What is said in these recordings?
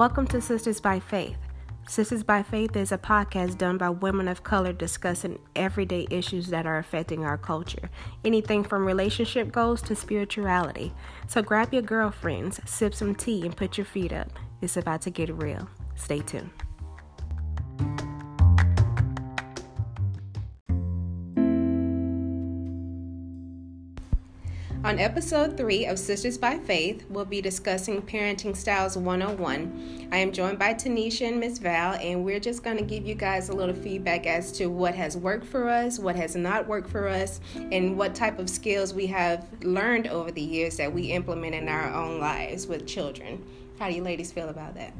Welcome to Sisters by Faith. Sisters by Faith is a podcast done by women of color discussing everyday issues that are affecting our culture. Anything from relationship goals to spirituality. So grab your girlfriends, sip some tea, and put your feet up. It's about to get real. Stay tuned. On episode 3 of Sisters by Faith, we'll be discussing Parenting Styles 101. I am joined by Tanisha and Miss Val, and we're just going to give you guys a little feedback as to what has worked for us, what has not worked for us, and what type of skills we have learned over the years that we implement in our own lives with children. How do you ladies feel about that?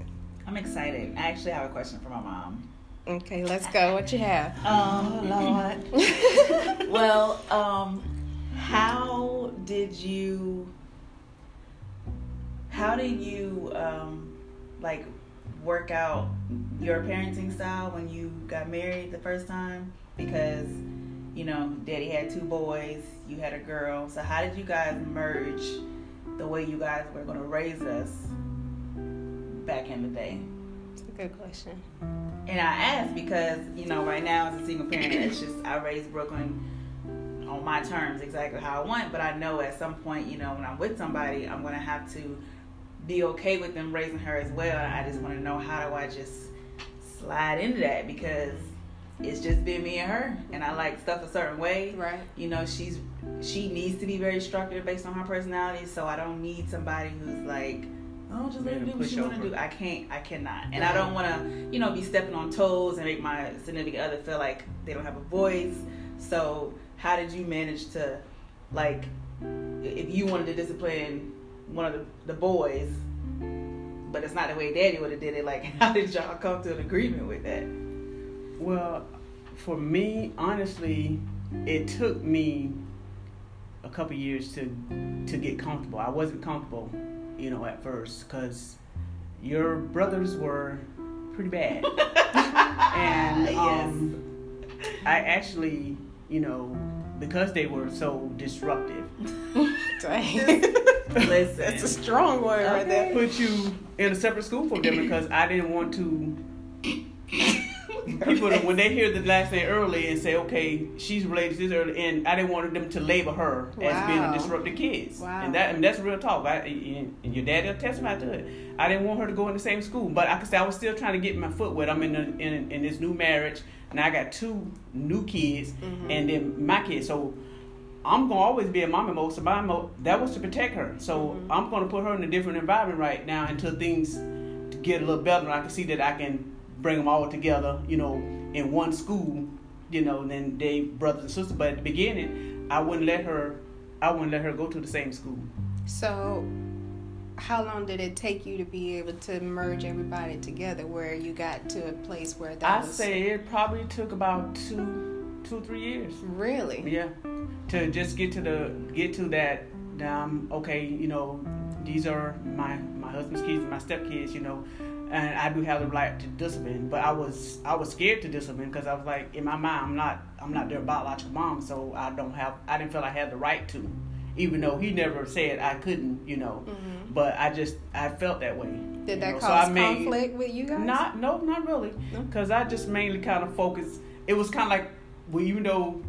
I'm excited. I actually have a question for my mom. Okay, let's go. What you have? Um, Lord. well, um, how did you how did you um, like work out your parenting style when you got married the first time? Because you know daddy had two boys you had a girl. So how did you guys merge the way you guys were going to raise us back in the day? It's a good question. and i asked because you know right now as a single parent it's just i raised brooklyn on my terms exactly how I want, but I know at some point, you know, when I'm with somebody, I'm gonna have to be okay with them raising her as well. And I just want to know how do I just slide into that because it's just been me and her, and I like stuff a certain way. Right. You know, she's she needs to be very structured based on her personality, so I don't need somebody who's like. Oh, just let her do what you want to do. I can't. I cannot, and I don't want to, you know, be stepping on toes and make my significant other feel like they don't have a voice. So how did you manage to like if you wanted to discipline one of the, the boys but it's not the way daddy would have did it like how did y'all come to an agreement with that? Well, for me, honestly, it took me a couple years to to get comfortable. I wasn't comfortable, you know, at first because your brothers were pretty bad, and um, I actually, you know, because they were so disruptive, Dang. listen That's a strong word right there. put you in a separate school for them because I didn't want to. People, when they hear the last name early and say, "Okay, she's related to this," early, and I didn't want them to label her as being a disruptive kids, Wow. and that and that's real talk. I, and your daddy will testify to it. I didn't want her to go in the same school, but I could say I was still trying to get my foot wet. I'm in a, in in this new marriage, and I got two new kids, Mm-hmm. and then my kids. So I'm gonna always be a mama mode. So my mode that was to protect her. So Mm-hmm. I'm gonna put her in a different environment right now until things get a little better. And I can see that I can bring them all together. You know, in one school. You know, and then they brothers and sisters. But at the beginning, I wouldn't let her. I wouldn't let her go to the same school. So, how long did it take you to be able to merge everybody together where you got to a place where that I was say it probably took about two, two, three years. really? Yeah, to just get to the get to that. Um, okay, you know, these are my my husband's kids, my stepkids. You know, and I do have the right to discipline, but I was I was scared to discipline because I was like, in my mind, I'm not I'm not their biological mom, so I don't have I didn't feel I had the right to, even though he never said I couldn't. You know, Mhm. but I just I felt that way. Did that know, so cause made- conflict with you guys? not, no, not really. No? Because I just mainly kind of focused. It was kind of like, well, even though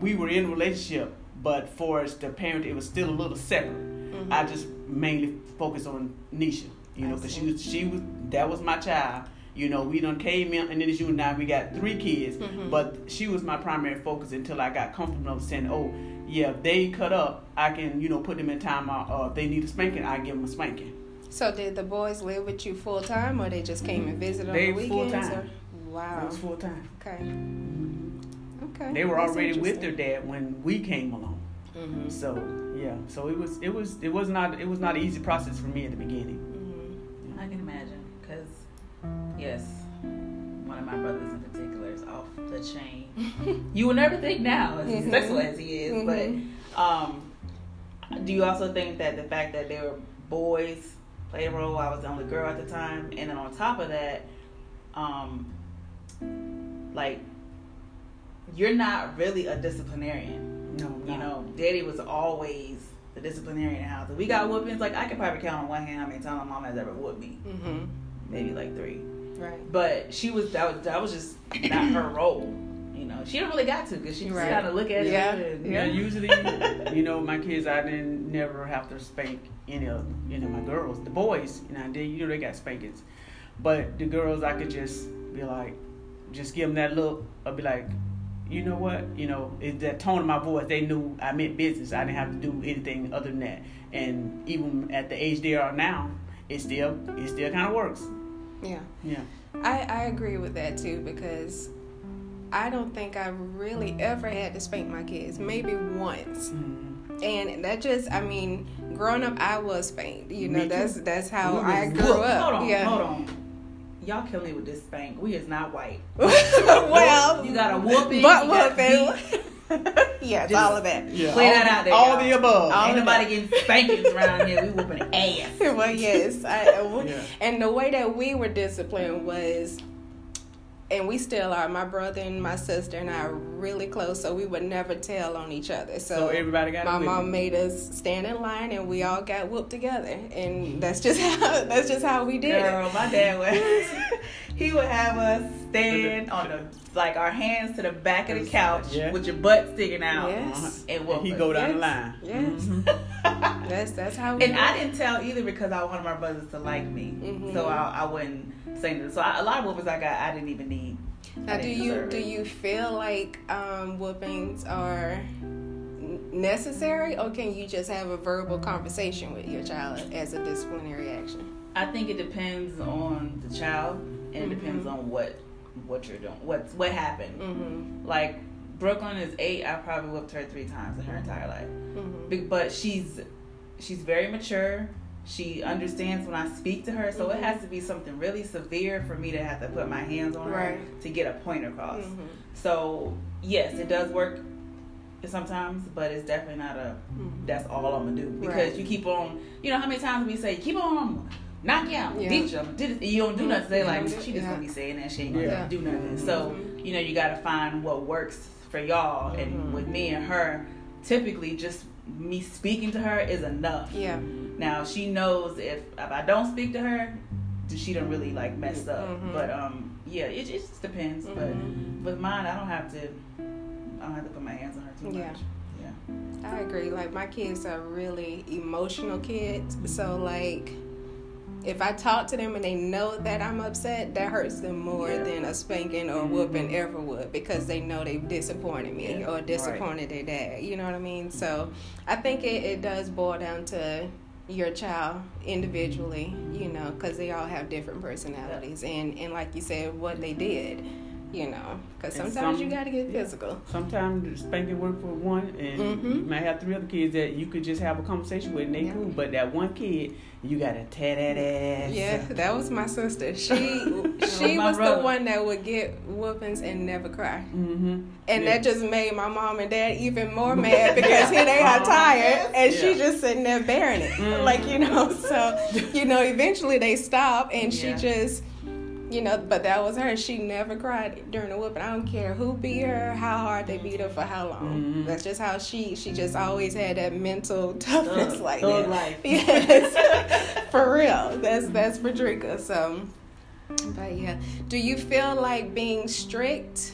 we were in a relationship, but for us, the parent, it was still a little separate. Mhm. I just mainly focused on Nisha, you know, because she was, she was, that was my child. You know, we done came in, and then as you and I, we got three kids, Mhm. but she was my primary focus until I got comfortable enough saying, oh, yeah, if they cut up, I can, you know, put them in time out, or if they need a spanking, I give them a spanking. So did the boys live with you full time, or they just came and visited on They the weekends? full-time. Or? Wow. It was full time. Okay. Okay. They were That's already with their dad when we came along. Mhm. So yeah, so it was it was it was not it was not an easy process for me at the beginning. I can imagine because yes one of my brothers in particular is off the chain you would never think now as Mhm. successful as he is Mhm. but um do you also think that the fact that they were boys played a role i was the only girl at the time and then on top of that um like you're not really a disciplinarian No, you know daddy was always the disciplinarian in the house. If we got whoopings, like I could probably count on one hand how many times my mom has ever whooped me. Mm-hmm. Maybe like three. Right. But she was that was that was just not her role. You know, she don't really got to because she just right. gotta look at yeah. it. And, yeah. Usually, you know, my kids, I didn't never have to spank any of you know my girls. The boys, you know, they you know they got spankings, but the girls, I could just be like, just give them that look. I'll be like, you know what? You know, it's that tone of my voice. They knew I meant business. I didn't have to do anything other than that. And even at the age they are now, it still it still kind of works. Yeah. Yeah. I I agree with that too because I don't think I really ever had to spank my kids. Maybe once. Mm-hmm. And that just, I mean, growing up, I was spanked. You know, that's that's how I grew up. Hold on, yeah. hold on y'all kill me with this spank. We is not white. well, you got a whooping, butt whooping. yes, Just all of that. Yeah, Play all, that out there. All y'all. the above. All Ain't nobody that. getting spankings around here. We whooping ass. well, yes. I, uh, yeah. And the way that we were disciplined was and we still are. My brother and my sister and I are really close, so we would never tell on each other. So, so everybody got. My mom made us stand in line, and we all got whooped together, and that's just how that's just how we did Girl, it. my dad was. he would have us stand on the like our hands to the back of the couch yeah. with your butt sticking out. Yes. And, and he go down yes. the line. Yes. Mm-hmm. that's that's how. and I didn't tell either because I wanted my brothers to like me, mm-hmm. so I, I wouldn't say. saying so I, a lot of whoopings I got I didn't even need. Now, do you do you feel like um, whoopings are necessary, or can you just have a verbal conversation with your child as a disciplinary action? I think it depends on the child, and it mm-hmm. depends on what what you're doing, what's what happened. Mm-hmm. Like Brooklyn is eight. I probably whooped her three times in her entire life, mm-hmm. but she's she's very mature she understands when I speak to her. So mm-hmm. it has to be something really severe for me to have to put my hands on right. her to get a point across. Mm-hmm. So yes, it does work sometimes, but it's definitely not a mm-hmm. that's all I'm gonna do because right. you keep on. You know how many times we say keep on. Knock you out, yeah. beat you, did you don't do mm-hmm. nothing. They like she just yeah. gonna be saying that she ain't gonna yeah. do nothing. So mm-hmm. you know you gotta find what works for y'all. And mm-hmm. with me and her, typically just me speaking to her is enough. Yeah. Now she knows if if I don't speak to her, she don't really like mess up. Mm-hmm. But um, yeah, it, it just depends. Mm-hmm. But with mine, I don't have to. I don't have to put my hands on her too yeah. much. Yeah. I agree. Like my kids are really emotional kids, so like if I talk to them and they know that I'm upset, that hurts them more yeah. than a spanking or whooping ever would because they know they've disappointed me yeah. or disappointed right. their dad. You know what I mean? So I think it, it does boil down to your child individually, you know, because they all have different personalities and, and like you said, what they did you know, because sometimes some, you got to get physical. Sometimes spanking work for one, and mm-hmm. you might have three other kids that you could just have a conversation with, and they yeah. cool. But that one kid, you got to tear that ass. Yeah, that was my sister. She she was, the one that would get whoopings and never cry, mm-hmm. and yeah. that just made my mom and dad even more mad because here they are tired, and yeah. she just sitting there bearing it, mm-hmm. like you know. So you know, eventually they stop, and she just you know, but that was her. She never cried during the whooping. I don't care who beat her, how hard they beat her, for how long. Mm-hmm. That's just how she. She just always had that mental toughness, thug, like thug that. life. Yes, for real. That's that's Frederica. So, but yeah, do you feel like being strict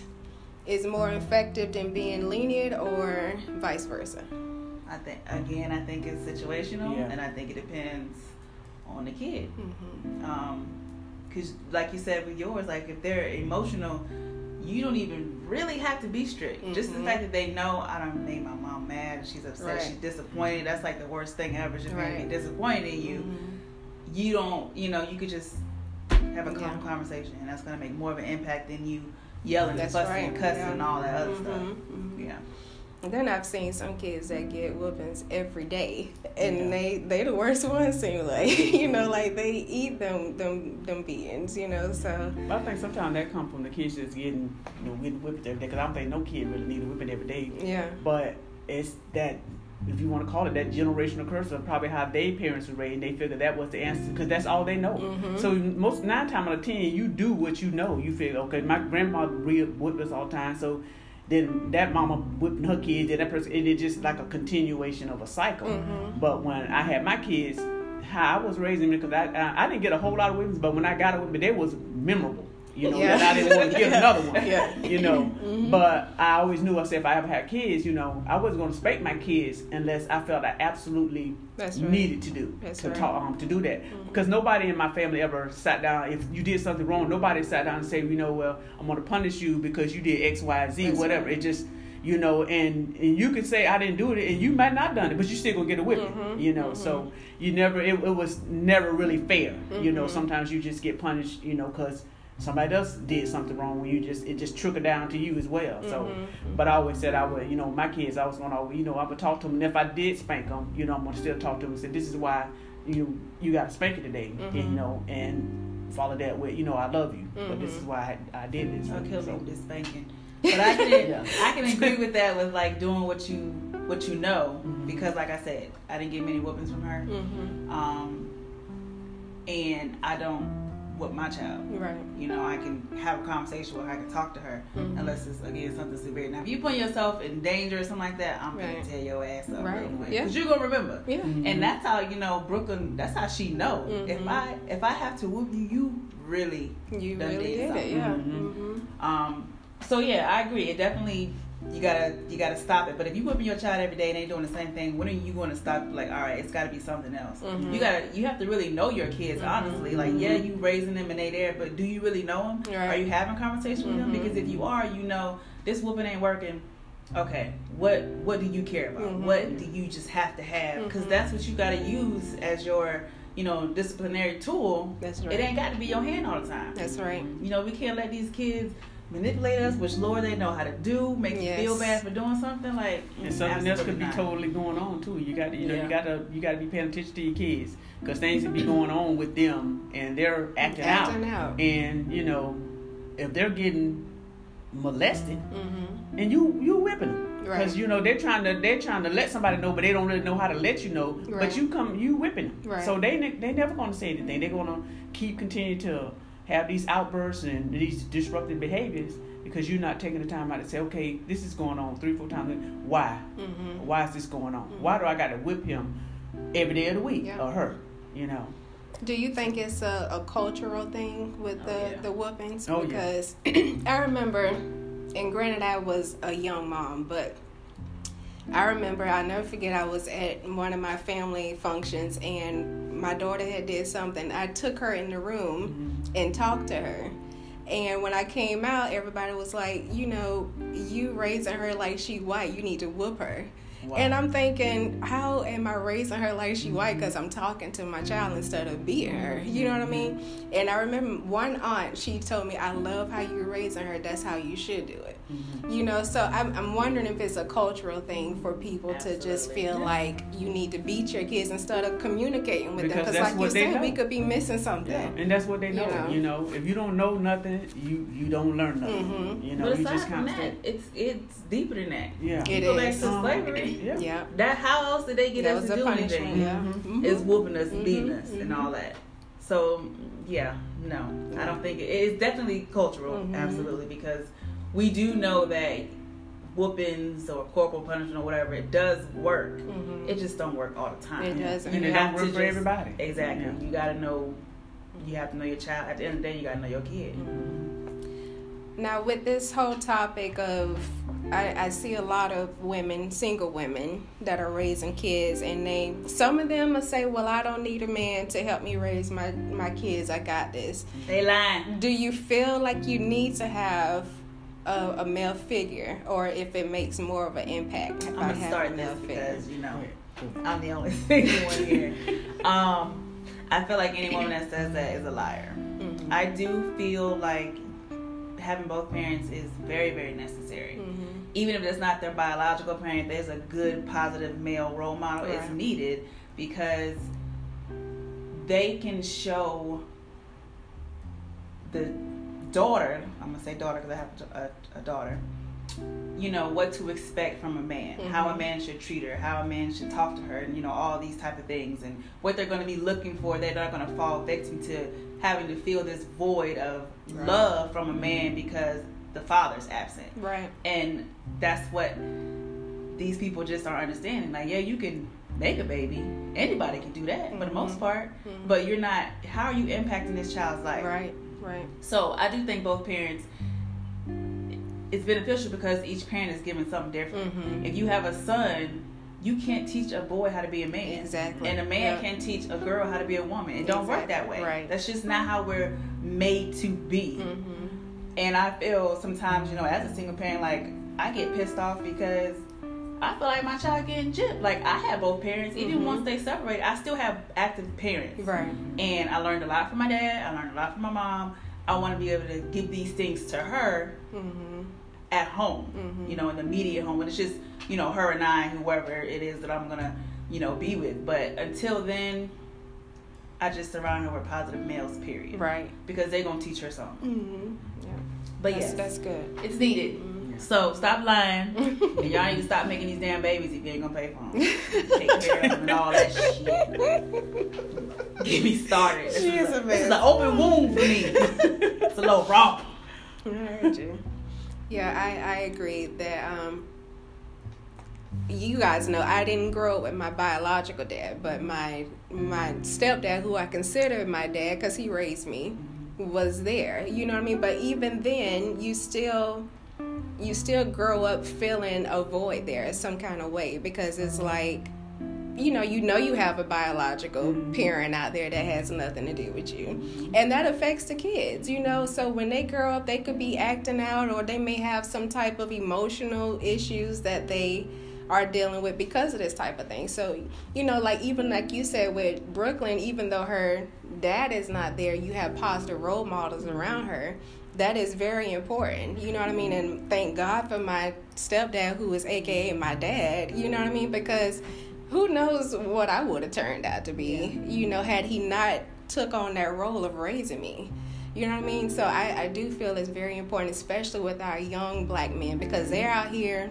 is more effective than being lenient, or vice versa? I think again, I think it's situational, yeah. and I think it depends on the kid. Mm-hmm. Um, because like you said with yours, like if they're emotional, you don't even really have to be strict. Mm-hmm. Just the mm-hmm. fact that they know I don't make my mom mad, she's upset, right. she's disappointed. That's like the worst thing ever. Just right. being disappointed in you. Mm-hmm. You don't, you know, you could just have a calm yeah. conversation, and that's gonna make more of an impact than you yelling that's and fussing right. and cussing yeah. and all that other mm-hmm. stuff. Mm-hmm. Yeah. Then I've seen some kids that get whoopings every day, and yeah. they they the worst ones. Seem like you know, like they eat them them them beans, you know. So I think sometimes that comes from the kids just getting you know getting whipped every day. Because I don't think no kid really need a whipping every day. Yeah. But it's that if you want to call it that generational curse of probably how their parents were raised, and they figure that was the answer because that's all they know. Mm-hmm. So most nine times out of ten, you do what you know. You figure, okay, my grandma whipped us all the time, so then that mama whipping her kids, and that person, it is just like a continuation of a cycle. Mm-hmm. But when I had my kids, how I was raising them, because I, I, I didn't get a whole lot of whippings, but when I got a whipping, they was memorable. You know, yeah. I didn't want to get another one. Yeah. You know, mm-hmm. but I always knew I said if I ever had kids, you know, I wasn't going to spank my kids unless I felt I absolutely right. needed to do That's to right. talk um, to do that. Mm-hmm. Because nobody in my family ever sat down. If you did something wrong, nobody sat down and said, you know, well, I'm going to punish you because you did X, Y, Z, That's whatever. Right. It just you know, and, and you can say I didn't do it, and you might not done it, but you still gonna get a whipping, mm-hmm, you know. Mm-hmm. So you never, it, it, was never really fair, mm-hmm. you know. Mm-hmm. Sometimes you just get punished, you know, because somebody else did something wrong when you just it just trickled down to you as well. So, mm-hmm. but I always said I would, you know, my kids, I was gonna, you know, I would talk to them, and if I did spank them, you know, I'm gonna still talk to them and say, this is why you you got to spank it today, mm-hmm. and, you know, and follow that with, you know, I love you, but this is mm-hmm. why I, I did this. I'll kill so. me with spanking. But I can yeah. I can agree with that with like doing what you what you know mm-hmm. because like I said I didn't get many whoopings from her, mm-hmm. um, and I don't with my child. Right. You know, I can have a conversation with her, I can talk to her, mm-hmm. unless it's again something severe. Now, if you put yourself in danger or something like that, I'm right. gonna tear your ass up right. real quick. Yeah. Cause you're gonna remember. Yeah. Mm-hmm. And that's how you know Brooklyn. That's how she know. Mm-hmm. If I if I have to whoop you, you really you really did, did it. Yeah. Mm-hmm. Mm-hmm. Um. So yeah, I agree. It definitely you gotta you gotta stop it. But if you whipping your child every day and they doing the same thing, when are you going to stop? Like, all right, it's got to be something else. Mm-hmm. You gotta you have to really know your kids mm-hmm. honestly. Like, yeah, you raising them and they there, but do you really know them? Right. Are you having conversation with mm-hmm. them? Because if you are, you know this whooping ain't working. Okay, what what do you care about? Mm-hmm. What do you just have to have? Because mm-hmm. that's what you got to use as your you know disciplinary tool. That's right. It ain't got to be your hand all the time. That's right. You know we can't let these kids manipulate us, which Lord they know how to do, make yes. you feel bad for doing something like. And something else could be not. totally going on too. You got to, you know, yeah. you got to, you got to be paying attention to your kids because things could be going on with them and they're acting, acting out. out. And you know, if they're getting molested, mm-hmm. and you you whipping them. Because right. you know they're trying to they're trying to let somebody know, but they don't really know how to let you know. Right. But you come you whipping them, right. so they they never gonna say anything. They're gonna keep continuing to have these outbursts and these disruptive behaviors because you're not taking the time out to say, okay, this is going on three, four times. Why? Mm-hmm. Why is this going on? Mm-hmm. Why do I got to whip him every day of the week yeah. or her? You know. Do you think it's a, a cultural thing with oh, the yeah. the whoopings? Oh, because yeah. I remember, and granted, I was a young mom, but I remember I'll never forget I was at one of my family functions and my daughter had did something. I took her in the room mm-hmm. and talked to her. And when I came out, everybody was like, you know, you raising her like she white, you need to whoop her. Wow. And I'm thinking, how am I raising her like she white? Because I'm talking to my child instead of beating her. You know what I mean? And I remember one aunt, she told me, I love how you're raising her. That's how you should do it. Mm-hmm. You know, so I'm, I'm wondering if it's a cultural thing for people Absolutely. to just feel yeah. like you need to beat your kids instead of communicating with because them. Because, like you said, know. we could be missing something. Yeah. And that's what they know. You know. you know. if you don't know nothing, you you don't learn nothing. Mm-hmm. You know, but you just kind of it's it's deeper than that. Yeah, it go back to slavery. Yeah. yeah. That how else did they get that us to do anything? Yeah. Mm-hmm. It's whooping us, mm-hmm. beating us, and all that. So yeah, no, I don't think it, it's definitely cultural, mm-hmm. absolutely, because we do know that whoopings or corporal punishment or whatever it does work. Mm-hmm. It just don't work all the time. It doesn't. And it don't work for just, everybody. Exactly. Yeah. You got to know. You have to know your child. At the end of the day, you got to know your kid. Mm-hmm. Now, with this whole topic of I, I, see a lot of women, single women, that are raising kids, and they some of them will say, "Well, I don't need a man to help me raise my my kids. I got this." They lying. Do you feel like you need to have a, a male figure, or if it makes more of an impact I'm gonna start this because you know I'm the only single one here. Um, I feel like any woman that says that is a liar. Mm-hmm. I do feel like having both parents is very very necessary. Mm-hmm. Even if it's not their biological parent, there's a good positive male role model right. is needed because they can show the daughter, I'm gonna say daughter because I have a, a, daughter, you know what to expect from a man, mm-hmm. how a man should treat her, how a man should talk to her, and you know all these type of things, and what they're going to be looking for. They're not going to fall victim to having to feel this void of right. love from a man because the father's absent. Right. And that's what these people just aren't understanding. Like, yeah, you can make a baby. Anybody can do that mm-hmm. for the most mm-hmm. part. Mm-hmm. But you're not how are you impacting this child's life? Right. Right. So I do think both parents it's beneficial because each parent is given something different. Mm-hmm. If you have a son, you can't teach a boy how to be a man. Exactly. And a man can't teach a girl how to be a woman. It don't exactly. work that way. Right. That's just not how we're made to be. Mm-hmm. And I feel sometimes, you know, as a single parent, like I get pissed off because I feel like my child getting gypped. Like I have both parents, even mm-hmm. once they separate, I still have active parents. Right. And I learned a lot from my dad. I learned a lot from my mom. I want to be able to give these things to her. Mm-hmm at home, mm-hmm. you know, in the immediate home. And it's just, you know, her and I, whoever it is that I'm gonna, you know, be with. But until then, I just surround her with positive males, period. Right. Because they're gonna teach her something. Mm-hmm. Yeah. But yes, that's good. It's needed. Mm-hmm. So stop lying, and y'all need to stop making these damn babies if you ain't gonna pay for them. Take care of them and all that shit. Get me started. This, she is, a, a this is an open wound for me. it's a little wrong. I heard you. Yeah, I, I agree that um, you guys know I didn't grow up with my biological dad, but my my stepdad, who I consider my dad because he raised me, was there. You know what I mean? But even then, you still you still grow up feeling a void there some kind of way because it's like you know, you know you have a biological parent out there that has nothing to do with you. And that affects the kids, you know. So when they grow up, they could be acting out or they may have some type of emotional issues that they are dealing with because of this type of thing. So, you know, like even like you said with Brooklyn, even though her dad is not there, you have positive role models around her. That is very important. You know what I mean? And thank God for my stepdad who is AKA my dad. You know what I mean? Because who knows what I would have turned out to be, you know, had he not took on that role of raising me. You know what I mean? So I, I do feel it's very important, especially with our young black men, because they're out here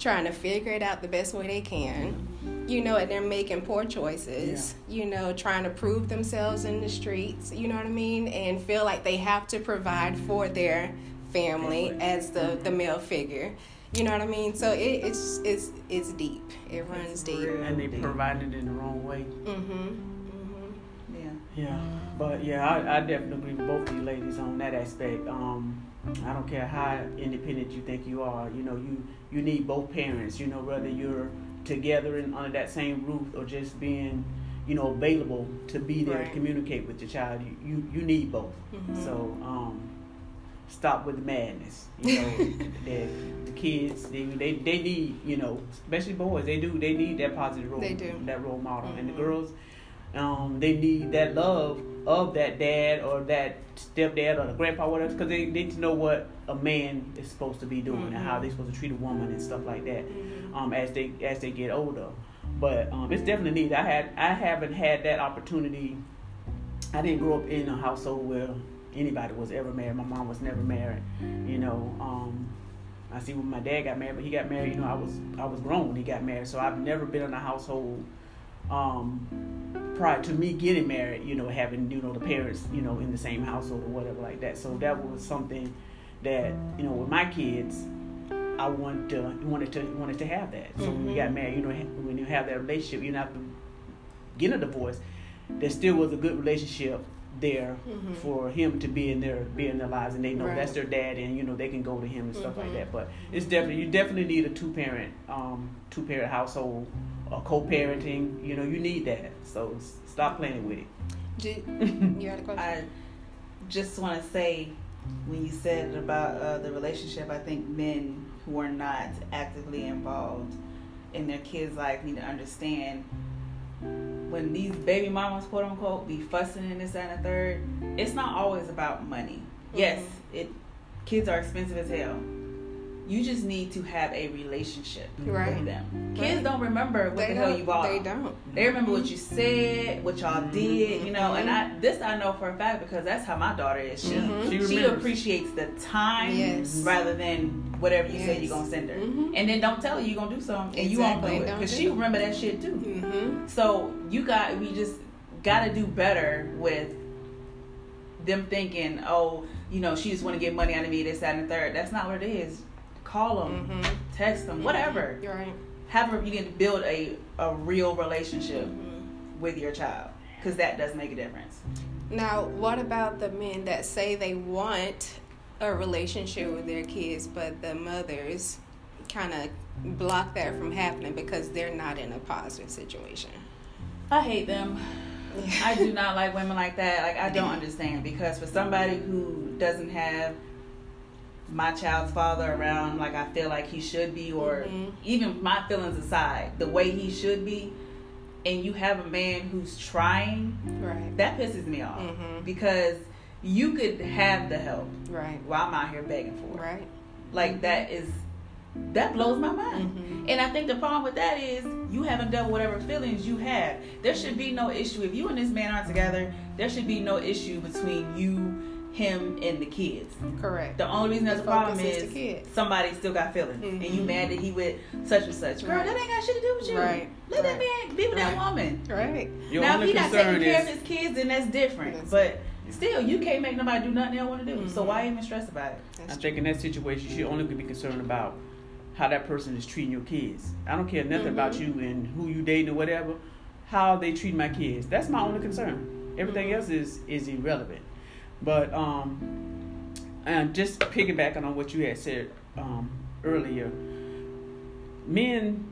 trying to figure it out the best way they can. You know, and they're making poor choices, yeah. you know, trying to prove themselves in the streets, you know what I mean? And feel like they have to provide for their family as the, the male figure. You know what I mean? So it, it's it's it's deep. It runs deep. And they provide it in the wrong way. Mhm. Yeah. Yeah. But yeah, I, I definitely agree with both of you ladies on that aspect. Um, I don't care how independent you think you are. You know, you you need both parents. You know, whether you're together and under that same roof or just being you know available to be there right. to communicate with your child you you, you need both mm-hmm. so um, stop with the madness. You know, the, the kids they, they they need you know, especially boys. They do they need that positive role. They do that role model, mm-hmm. and the mm-hmm. girls, um, they need that love of that dad or that stepdad or the grandpa, whatever, because they need to know what a man is supposed to be doing mm-hmm. and how they're supposed to treat a woman and stuff like that. Mm-hmm. Um, as they as they get older, but um, it's definitely neat. I had I haven't had that opportunity. I didn't grow up in a household where anybody was ever married. My mom was never married. You know, um, I see when my dad got married, but he got married. You know, I was I was grown when he got married, so I've never been in a household um, prior to me getting married. You know, having you know the parents you know in the same household or whatever like that. So that was something that you know with my kids. I wanted to wanted to wanted to have that. So mm-hmm. when we got married, you know, when you have that relationship, you don't have to get a divorce. There still was a good relationship there mm-hmm. for him to be in their be in their lives and they know right. that's their dad and you know they can go to him and stuff mm-hmm. like that but it's definitely you definitely need a two parent um two parent household a co-parenting you know you need that so stop playing with it you had a question I just want to say when you said about uh, the relationship I think men who are not actively involved in their kids life need to understand when these baby mamas, quote unquote, be fussing in this and a third, it's not always about money. Mm-hmm. Yes, it kids are expensive as hell. You just need to have a relationship right. with them. Kids right. don't remember what they the hell you bought. They don't. They remember what you said, what y'all mm-hmm. did, you know. And I this I know for a fact because that's how my daughter is. She mm-hmm. she, she, appreciates the time yes. rather than whatever you yes. say you're gonna send her. Mm-hmm. And then don't tell her you're gonna do something and exactly. you won't do it because she remember that shit too. Mm-hmm. So you got we just got to do better with them thinking, oh, you know, she just want to get money out of me, this, that, and the third. That's not what it is. Call them, mm-hmm. text them, whatever. You're right. Have a, you need to build a, a real relationship mm-hmm. with your child because that does make a difference. Now, what about the men that say they want a relationship with their kids, but the mothers kind of block that from happening because they're not in a positive situation? I hate them. I do not like women like that. Like I don't understand because for somebody who doesn't have my child's father around like I feel like he should be or mm-hmm. even my feelings aside, the way he should be and you have a man who's trying, right. that pisses me off mm-hmm. because you could have the help, right? While I'm out here begging for it, right? Like that is that blows my mind. Mm-hmm. And I think the problem with that is you haven't dealt with whatever feelings you have. There should be no issue if you and this man aren't together. There should be no issue between you him and the kids. Correct. The only reason that's a problem is, is somebody still got feelings, mm-hmm. and you mm-hmm. mad that he with such and such. Girl, right. that ain't got shit to do with you. Right. Let right. that man be with right. that woman. Right. Your now, if he not taking care of his kids, then that's different. That's but still, you can't make nobody do nothing they don't want to do. Mm-hmm. So why even stress about it? That's I think in that situation, you should only be concerned about how that person is treating your kids. I don't care nothing mm-hmm. about you and who you dating or whatever. How they treat my kids. That's my only concern. Everything mm-hmm. else is is irrelevant. But um, and just piggybacking on what you had said um, earlier, men,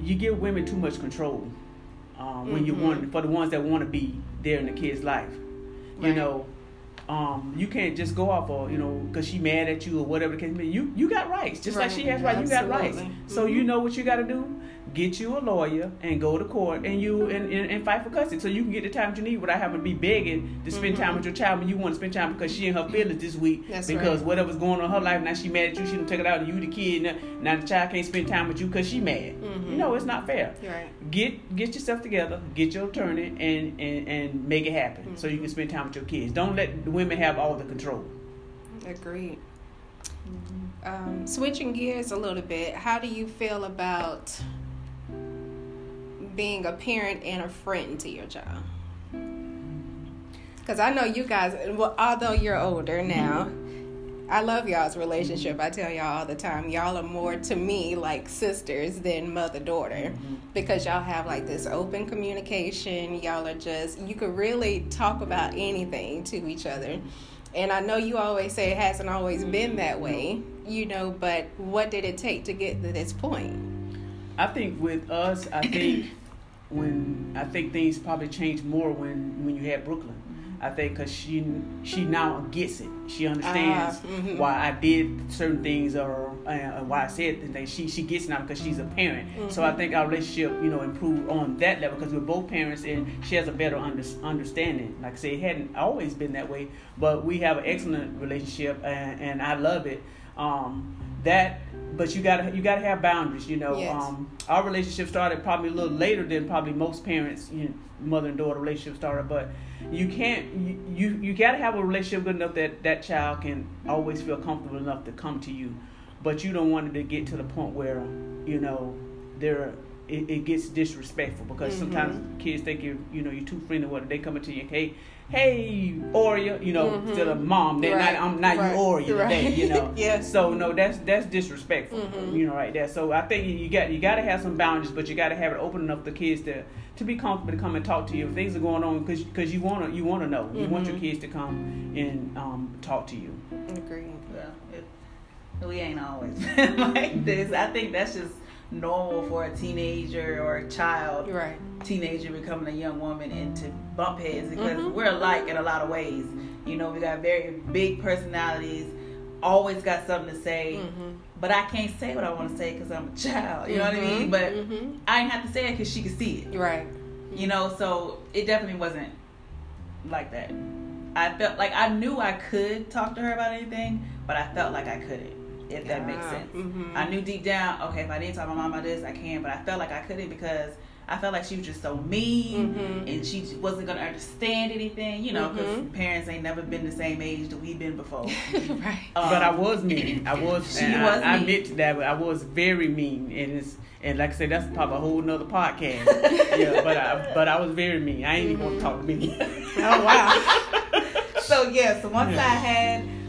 you give women too much control um, mm-hmm. when you mm-hmm. want for the ones that want to be there in the kid's life. Right. You know, um, you can't just go off or you know because she mad at you or whatever the case may be. You you got rights, just right. like she has rights. You got rights. Mm-hmm. So you know what you got to do get you a lawyer and go to court and you and, and, and, fight for custody so you can get the time that you need without having to be begging to spend mm-hmm. time with your child when you want to spend time because she in her feelings this week That's because right. whatever's going on in her life now she mad at you she don't take it out on you the kid now, now the child can't spend time with you because she mad mm-hmm. you know it's not fair right. get get yourself together get your attorney and and, and make it happen mm-hmm. so you can spend time with your kids don't let the women have all the control agreed um, switching gears a little bit how do you feel about being a parent and a friend to your child? Because I know you guys, well, although you're older now, I love y'all's relationship. I tell y'all all the time, y'all are more to me like sisters than mother daughter because y'all have like this open communication. Y'all are just, you could really talk about anything to each other. And I know you always say it hasn't always been that way, you know, but what did it take to get to this point? I think with us, I think when I think things probably changed more when when you had Brooklyn. I think because she she now gets it. She understands uh, mm-hmm. why I did certain things or uh, why I said things. She she gets now because she's a parent. Mm-hmm. So I think our relationship you know improved on that level because we're both parents and she has a better under, understanding. Like I say, it hadn't always been that way, but we have an excellent relationship and, and I love it. Um, that but you gotta you gotta have boundaries you know yes. um, our relationship started probably a little later than probably most parents you know, mother and daughter relationship started but you can't you, you you gotta have a relationship good enough that that child can always feel comfortable enough to come to you but you don't want it to get to the point where you know they're it, it gets disrespectful because mm-hmm. sometimes kids think you you know you're too friendly with they come to you hey hey Oria, you know, mm-hmm. to the mom. That right. I'm not right. you Oria right. today, you know. yeah. So no, that's that's disrespectful, mm-hmm. you know, right there. So I think you got you got to have some boundaries, but you got to have it open enough for kids to to be comfortable to come and talk to you if things are going on because because you want to you want to know. Mm-hmm. You want your mm-hmm. kids to come and um, talk to you. Agree. Yeah. It, we ain't always like this. I think that's just normal for a teenager or a child, right? Teenager becoming a young woman and to bump heads because mm-hmm. we're alike in a lot of ways. You know, we got very big personalities, always got something to say, mm-hmm. but I can't say what I want to say because I'm a child. You know what I mean? Mm-hmm. But mm-hmm. I didn't have to say it because she could see it, right? You know, so it definitely wasn't like that. I felt like I knew I could talk to her about anything, but I felt like I couldn't if that makes sense. Mm-hmm. I knew deep down, okay, if I didn't talk to my mom about this, I can, but I felt like I couldn't because I felt like she was just so mean mm-hmm. and she wasn't gonna understand anything, you know, because mm-hmm. parents ain't never been the same age that we've been before. right. Um, but I was mean. I was. She was. I, I, admit to that, but I was very mean, and it's and like I said, that's probably a whole nother podcast. yeah, but I but I was very mean. I ain't even want to talk to me. oh wow. so yeah, so once I had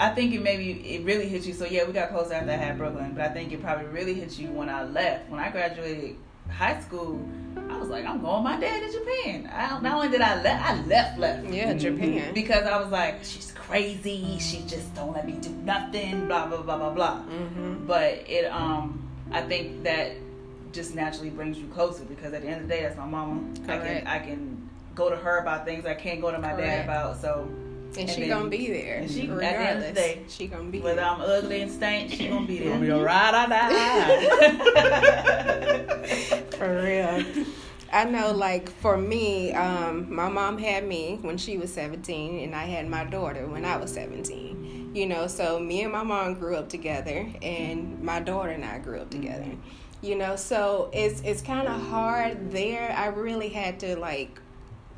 I think it maybe it really hit you. So yeah, we got close after I had Brooklyn, but I think it probably really hit you when I left. When I graduated high school, I was like, I'm going my dad to Japan. I, not only did I left, I left, left. Yeah, Japan. Because I was like, she's crazy. She just don't let me do nothing. Blah blah blah blah blah. Mm-hmm. But it, um, I think that just naturally brings you closer because at the end of the day, that's my mama. Correct. I can I can go to her about things I can't go to my Correct. dad about. So and, and she then, gonna be there. And she regardless. At the end of the day, she gonna be there. whether there. I'm ugly and stank, she gonna be there. Gonna be a ride or die. for real. I know, like for me, um, my mom had me when she was 17, and I had my daughter when I was 17. You know, so me and my mom grew up together, and my daughter and I grew up together. You know, so it's it's kind of hard there. I really had to like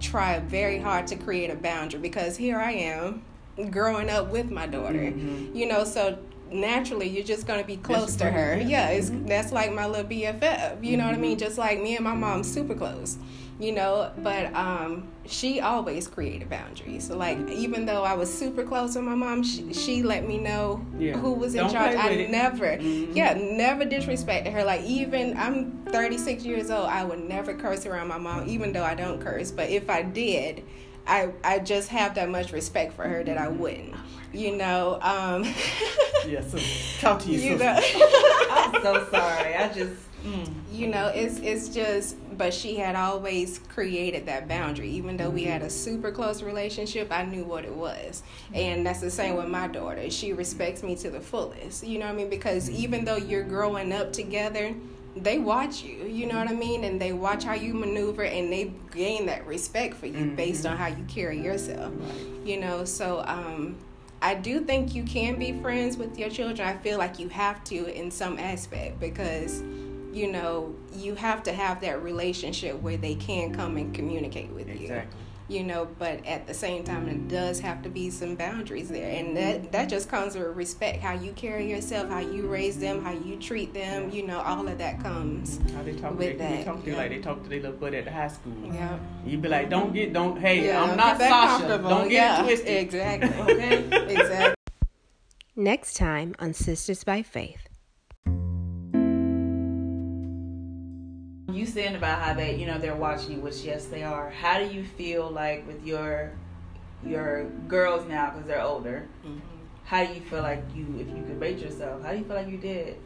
try very hard to create a boundary because here I am growing up with my daughter. Mm-hmm. You know, so naturally you're just going to be close to her. Yeah, yeah it's mm-hmm. that's like my little BFF. You know what I mean? Mm-hmm. Just like me and my mom super close you know but um she always created boundaries. So like even though i was super close with my mom she, she let me know yeah. who was in Don't charge. i never mm-hmm. yeah never disrespected her. Like even i'm 36 years old i would never curse around my mom even though i don't curse. But if i did i i just have that much respect for her that i wouldn't you know um yeah so talk to you, you know. I'm so sorry. I just Mm. You know, it's it's just but she had always created that boundary. Even though we had a super close relationship, I knew what it was. And that's the same with my daughter. She respects me to the fullest. You know what I mean? Because even though you're growing up together, they watch you, you know what I mean? And they watch how you maneuver and they gain that respect for you mm-hmm. based on how you carry yourself. You know, so um I do think you can be friends with your children. I feel like you have to in some aspect because you know, you have to have that relationship where they can come and communicate with exactly. you. You know, but at the same time, it does have to be some boundaries there, and that that just comes with respect. How you carry yourself, how you raise them, how you treat them. You know, all of that comes how they talk with to, that. They talk to you like they talk to their little buddy at the high school. Yeah, you be like, don't get, don't. Hey, yeah, I'm not Sasha. Don't get yeah, twisted. Exactly. Okay. exactly. Next time on Sisters by Faith. You saying about how they, you know, they're watching you, which yes, they are. How do you feel like with your your girls now because they're older? Mm-hmm. How do you feel like you, if you could rate yourself, how do you feel like you did